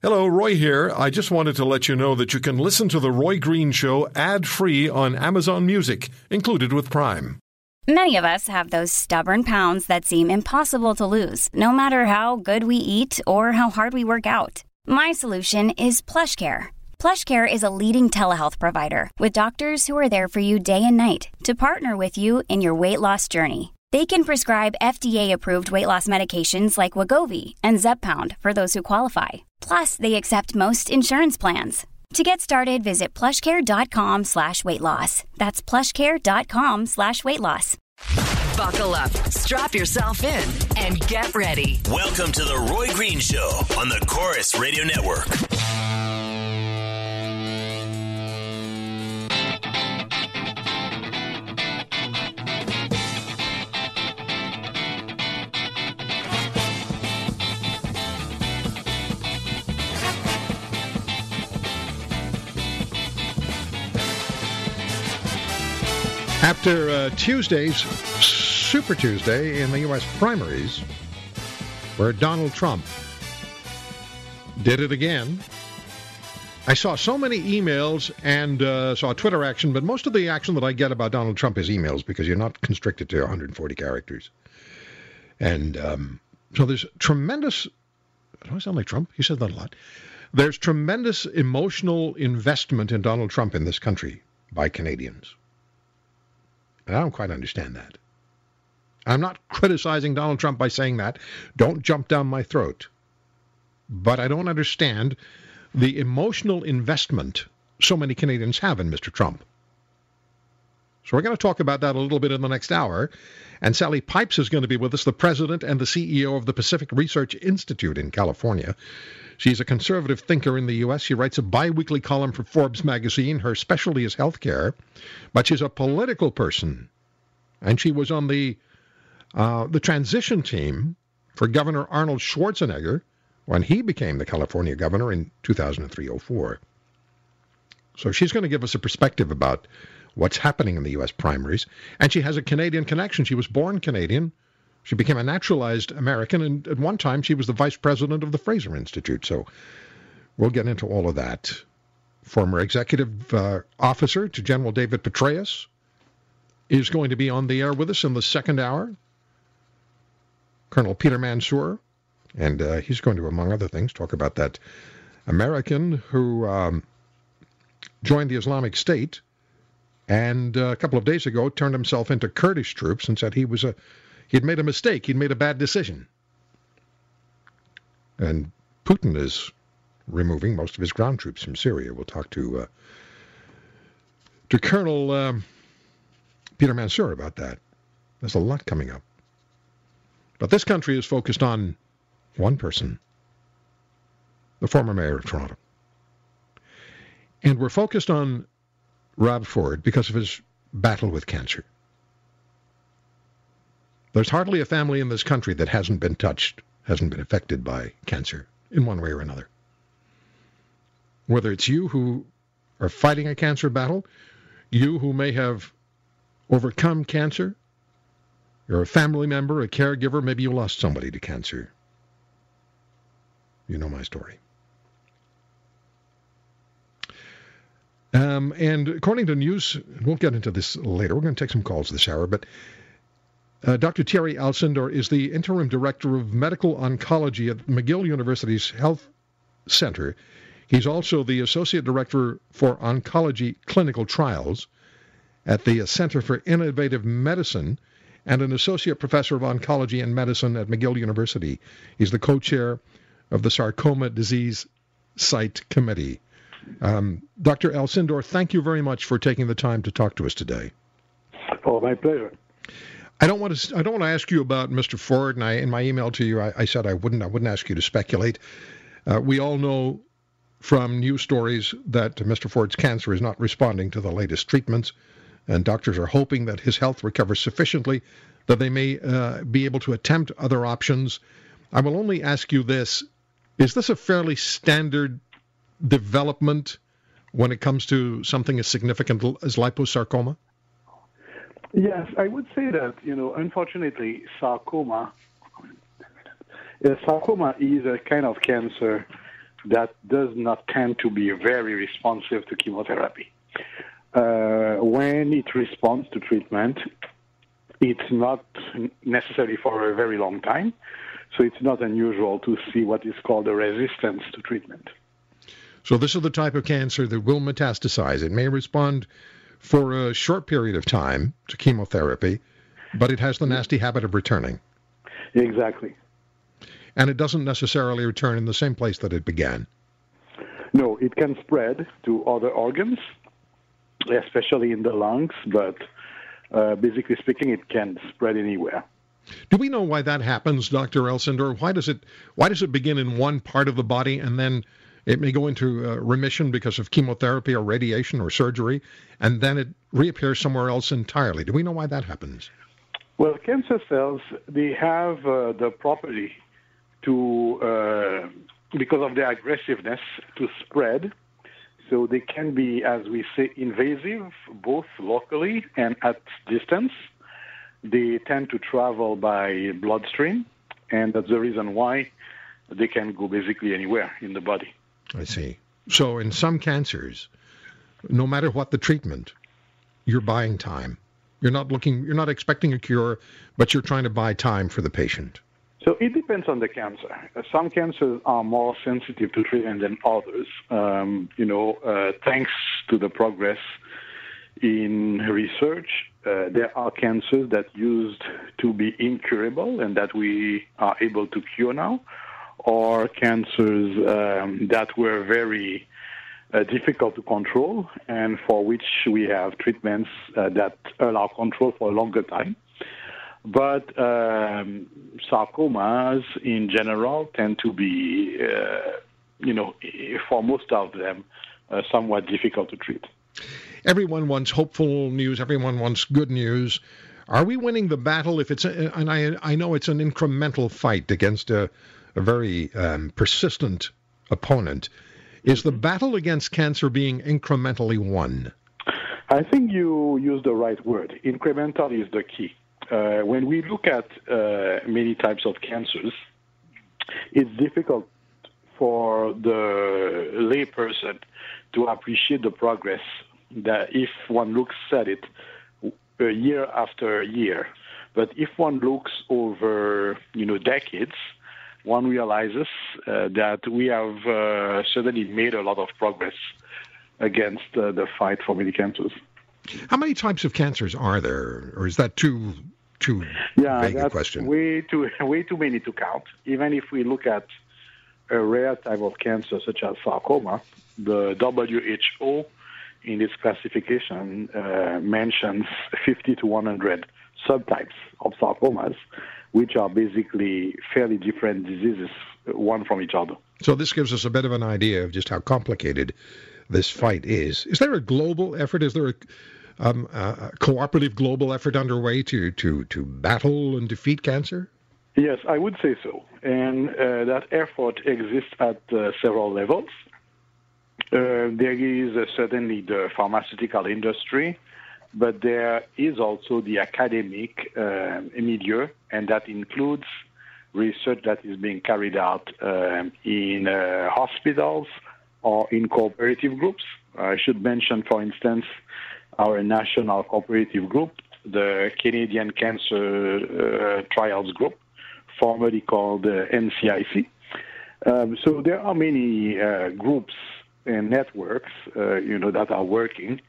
Hello, Roy here. I just wanted to let you know that you can listen to The Roy Green Show ad free on Amazon Music, included with Prime. Many of us have those stubborn pounds that seem impossible to lose, no matter how good we eat or how hard we work out. My solution is PlushCare. PlushCare is a leading telehealth provider with doctors who are there for you day and night to partner with you in your weight loss journey. They can prescribe FDA-approved weight loss medications like Wegovy and Zepbound for those who qualify. Plus, they accept most insurance plans. To get started, visit plushcare.com slash weight loss. That's plushcare.com slash weight loss. Buckle up, strap yourself in, and get ready. Welcome to the Roy Green Show on the Corus Radio Network. After uh, Tuesday's Super Tuesday in the U.S. primaries, where Donald Trump did it again, I saw so many emails and uh, saw Twitter action, but most of the action that I get about Donald Trump is emails because you're not constricted to 140 characters. And um, so there's tremendous. Do I sound like Trump? He said that a lot. There's tremendous emotional investment in Donald Trump in this country by Canadians. And I don't quite understand that. I'm not criticizing Donald Trump by saying that. Don't jump down my throat. But I don't understand the emotional investment so many Canadians have in Mr. Trump. So we're going to talk about that a little bit in the next hour. And Sally Pipes is going to be with us, the president and the CEO of the Pacific Research Institute in California. She's a conservative thinker in the U.S. She writes a biweekly column for Forbes magazine. Her specialty is healthcare, but she's a political person, and she was on the uh, the transition team for Governor Arnold Schwarzenegger when he became the California governor in 2003-04. So she's going to give us a perspective about what's happening in the U.S. primaries, and she has a Canadian connection. She was born Canadian she became a naturalized American, and at one time she was the vice president of the Fraser Institute. So we'll get into all of that. Former executive uh, officer to General David Petraeus is going to be on the air with us in the second hour. Colonel Peter Mansoor, and uh, he's going to, among other things, talk about that American who um, joined the Islamic State and uh, a couple of days ago turned himself into Kurdish troops and said he was a He'd made a mistake. He'd made a bad decision. And Putin is removing most of his ground troops from Syria. We'll talk to uh, to Colonel um, Peter Mansoor about that. There's a lot coming up. But this country is focused on one person, the former mayor of Toronto. And we're focused on Rob Ford because of his battle with cancer. There's hardly a family in this country that hasn't been touched, hasn't been affected by cancer in one way or another. Whether it's you who are fighting a cancer battle, you who may have overcome cancer, you're a family member, a caregiver, maybe you lost somebody to cancer. You know my story. Um, and according to news, we'll get into this later. We're going to take some calls this hour, but uh, Dr. Thierry Alcindor is the interim director of medical oncology at McGill University's Health Center. He's also the associate director for oncology clinical trials at the Center for Innovative Medicine and an associate professor of oncology and medicine at McGill University. He's the co-chair of the Sarcoma Disease Site Committee. Um, Dr. Alcindor, thank you very much for taking the time to talk to us today. Oh, my pleasure. I don't want to. I don't want to ask you about Mr. Ford. And I, in my email to you, I, I said I wouldn't. I wouldn't ask you to speculate. Uh, we all know from news stories that Mr. Ford's cancer is not responding to the latest treatments, and doctors are hoping that his health recovers sufficiently that they may uh, be able to attempt other options. I will only ask you this: Is this a fairly standard development when it comes to something as significant as liposarcoma? Yes, I would say that, you know, unfortunately, sarcoma, sarcoma is a kind of cancer that does not tend to be very responsive to chemotherapy. Uh, when it responds to treatment, it's not necessarily for a very long time, so it's not unusual to see what is called a resistance to treatment. So, this is the type of cancer that will metastasize. It may respond for a short period of time to chemotherapy, but it has the nasty habit of returning. Exactly. And it doesn't necessarily return in the same place that it began. No, it can spread to other organs, especially in the lungs, but uh, basically speaking, it can spread anywhere. Do we know why that happens, Dr. Alcindor? Why does it why does it begin in one part of the body and then it may go into uh, remission because of chemotherapy or radiation or surgery, and then it reappears somewhere else entirely? Do we know why that happens? Well, cancer cells they have uh, the property to uh, because of their aggressiveness to spread. So they can be, as we say, invasive both locally and at distance. They tend to travel by bloodstream, and that's the reason why they can go basically anywhere in the body. I see. So in some cancers, no matter what the treatment, you're buying time. You're not looking, you're not expecting a cure, but you're trying to buy time for the patient. So it depends on the cancer. Uh, some cancers are more sensitive to treatment than others. Um, you know, uh, thanks to the progress in research, uh, there are cancers that used to be incurable and that we are able to cure now, or cancers um, that were very uh, difficult to control and for which we have treatments uh, that allow control for a longer time. But um, sarcomas in general tend to be, uh, you know, for most of them, uh, somewhat difficult to treat. Everyone wants hopeful news. Everyone wants good news. Are we winning the battle? If it's a, and I I know it's an incremental fight against a, a very um, persistent opponent. Is the battle against cancer being incrementally won? I think you use the right word. Incremental is the key. Uh, when we look at uh, many types of cancers, it's difficult for the layperson to appreciate the progress that if one looks at it year after year. But if one looks over, you know, decades, one realizes uh, that we have uh, certainly made a lot of progress against uh, the fight for many cancers. How many types of cancers are there, or is that too too yeah, vague a question? way too way too many to count. Even if we look at a rare type of cancer such as sarcoma, the WHO in its classification uh, mentions 50 to 100 subtypes of sarcomas, which are basically fairly different diseases, one from each other. So this gives us a bit of an idea of just how complicated this fight is. Is there a global effort? Is there a, um, a cooperative global effort underway to, to, to battle and defeat cancer? Yes, I would say so. And uh, that effort exists at uh, several levels. Uh, there is uh, certainly the pharmaceutical industry, but there is also the academic uh, milieu, and that includes research that is being carried out um, in uh, hospitals or in cooperative groups. I should mention, for instance, our national cooperative group, the Canadian Cancer uh, Trials Group, formerly called uh, NCIC. Um, so there are many uh, groups and networks, uh, you know, that are working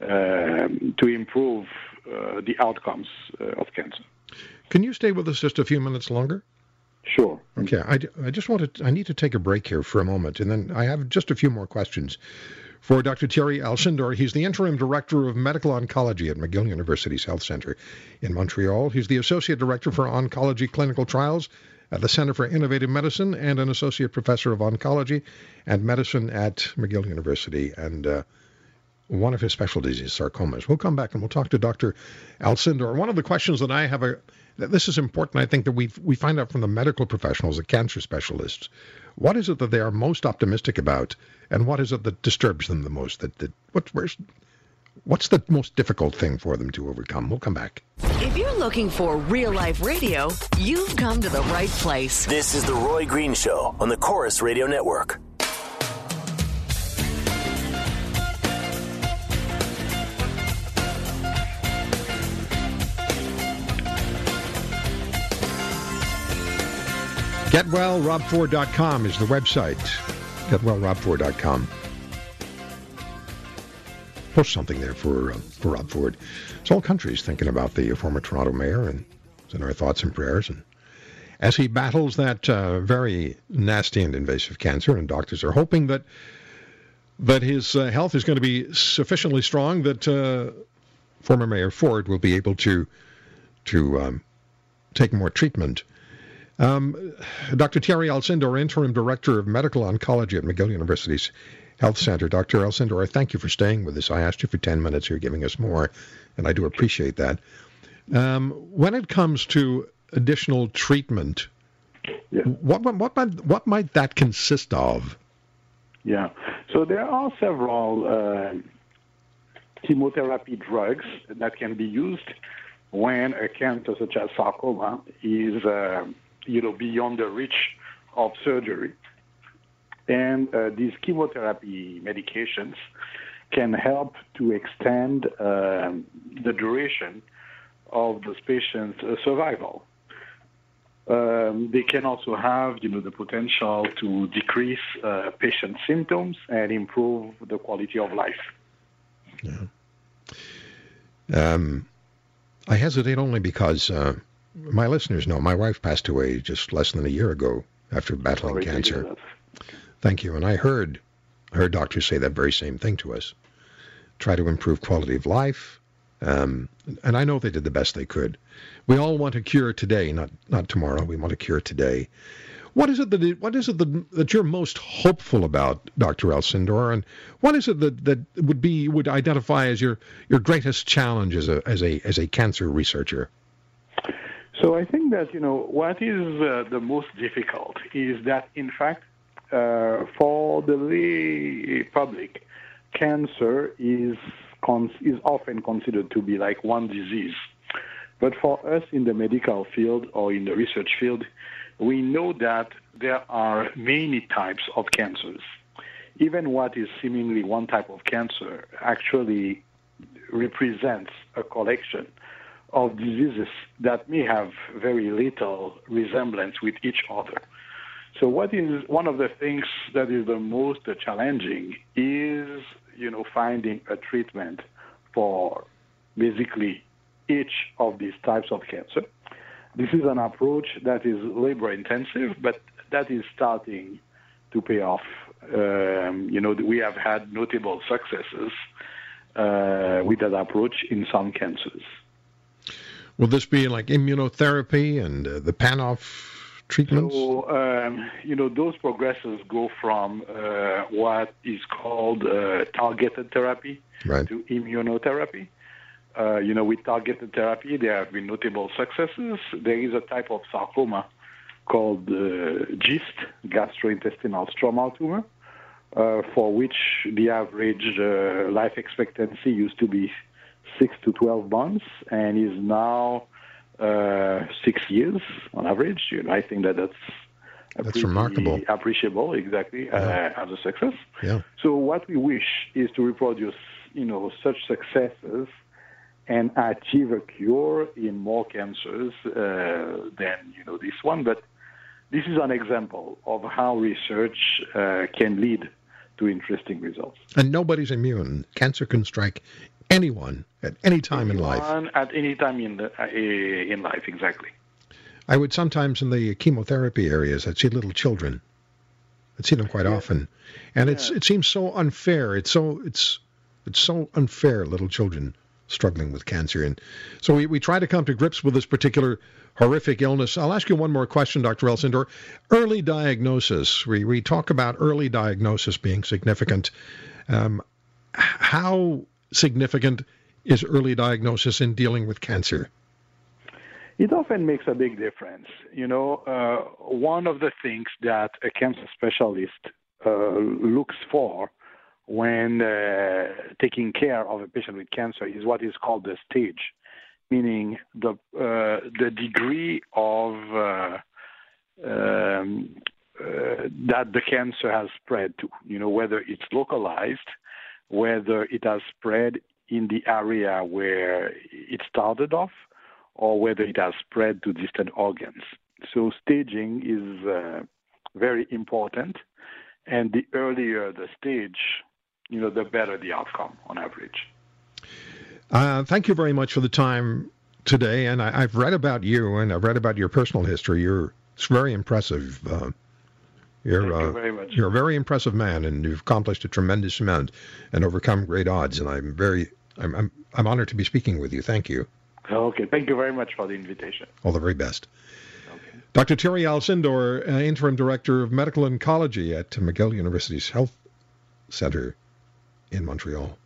to improve uh, the outcomes uh, of cancer. Can you stay with us just a few minutes longer? Sure. Okay, I, I just want to, I need to take a break here for a moment, and then I have just a few more questions for Dr. Thierry Alcindor. He's the interim director of medical oncology at McGill University's Health Center in Montreal. He's the associate director for oncology clinical trials at the Center for Innovative Medicine and an associate professor of oncology and medicine at McGill University. And uh, one of his specialties is sarcomas. We'll come back and we'll talk to Dr. Alcindor. One of the questions that I have uh, a this is important. I think that we we find out from the medical professionals, the cancer specialists, what is it that they are most optimistic about, and what is it that disturbs them the most? That that what where's What's the most difficult thing for them to overcome? We'll come back. If you're looking for real life radio, you've come to the right place. This is The Roy Green Show on the Corus Radio Network. GetWellRob4.com is the website. GetWellRob4.com. Post something there for, uh, for Rob Ford. It's all countries thinking about the former Toronto mayor and in our thoughts and prayers. And as he battles that uh, very nasty and invasive cancer, and doctors are hoping that that his uh, health is going to be sufficiently strong that uh, former Mayor Ford will be able to to um, take more treatment. Um, Dr. Terry Alcindor, Interim Director of Medical Oncology at McGill University's Health Center. Dr. Alcindor, I thank you for staying with us. I asked you for 10 minutes. You're giving us more, and I do appreciate that. Um, when it comes to additional treatment, Yeah. what, what, what, might, what might that consist of? Yeah. So there are several uh, chemotherapy drugs that can be used when a cancer such as sarcoma is, uh, you know, beyond the reach of surgery. And uh, these chemotherapy medications can help to extend um the duration of those patients' uh, survival. Um, they can also have, you know, the potential to decrease uh, patient symptoms and improve the quality of life. Um, I hesitate only because uh, my listeners know my wife passed away just less than a year ago after battling Sorry cancer. Thank you. And I heard heard doctors say that very same thing to us. Try to improve quality of life. Um, and I know they did the best they could. We all want a cure today, not not tomorrow. We want a cure today. What is it that what is it that, that you're most hopeful about, Dr. Alcindor, and what is it that, that would be would identify as your, your greatest challenge as a as a as a cancer researcher? So I think that you know what is uh, the most difficult is that in fact uh, for the lay public, cancer is con- is often considered to be like one disease. But for us in the medical field or in the research field, we know that there are many types of cancers. Even what is seemingly one type of cancer actually represents a collection of diseases that may have very little resemblance with each other. So what is one of the things that is the most challenging is, you know, finding a treatment for basically each of these types of cancer. This is an approach that is labor intensive, but that is starting to pay off. Um, you know, we have had notable successes uh, with that approach in some cancers. Will this be like immunotherapy and uh, the PANOF treatments? So, um, you know, those progresses go from uh, what is called uh, targeted therapy Right. to immunotherapy. Uh, you know, with targeted therapy, there have been notable successes. There is a type of sarcoma called uh, GIST, gastrointestinal stromal tumor, uh, for which the average uh, life expectancy used to be six to 12 months and is now uh, six years on average. You know, I think that that's That's remarkable. appreciable, exactly, uh, as a success. Yeah. So what we wish is to reproduce, you know, such successes and achieve a cure in more cancers uh, than you know this one. But this is an example of how research uh, can lead to interesting results. And nobody's immune. Cancer can strike anyone at any time in life. At any time in the, uh, in life, exactly. I would sometimes in the chemotherapy areas, I'd see little children. I'd see them quite often, and it's it seems so unfair. It's so it's it's so unfair. Little children struggling with cancer, and so we, we try to come to grips with this particular horrific illness. I'll ask you one more question, Dr. Alcindor. Early diagnosis. We we talk about early diagnosis being significant. Um, how significant is early diagnosis in dealing with cancer? It often makes a big difference. You know, uh, one of the things that a cancer specialist uh, looks for when uh, taking care of a patient with cancer is what is called the stage, meaning the uh, the degree of uh, um, uh, that the cancer has spread to. You know, whether it's localized, whether it has spread in the area where it started off, or whether it has spread to distant organs. So staging is uh, very important, and the earlier the stage, you know, the better the outcome on average. Uh, thank you very much for the time today, and I, have read about you and I've read about your personal history. You're it's very impressive. Uh, you're Thank you uh, very much. you're a very impressive man, and you've accomplished a tremendous amount and overcome great odds. And I'm very I'm I'm, I'm honored to be speaking with you. Thank you. Okay, thank you very much for the invitation. All the very best. Okay. Dr. Terry Alcindor, uh, Interim Director of Medical Oncology at McGill University's Health Center in Montreal.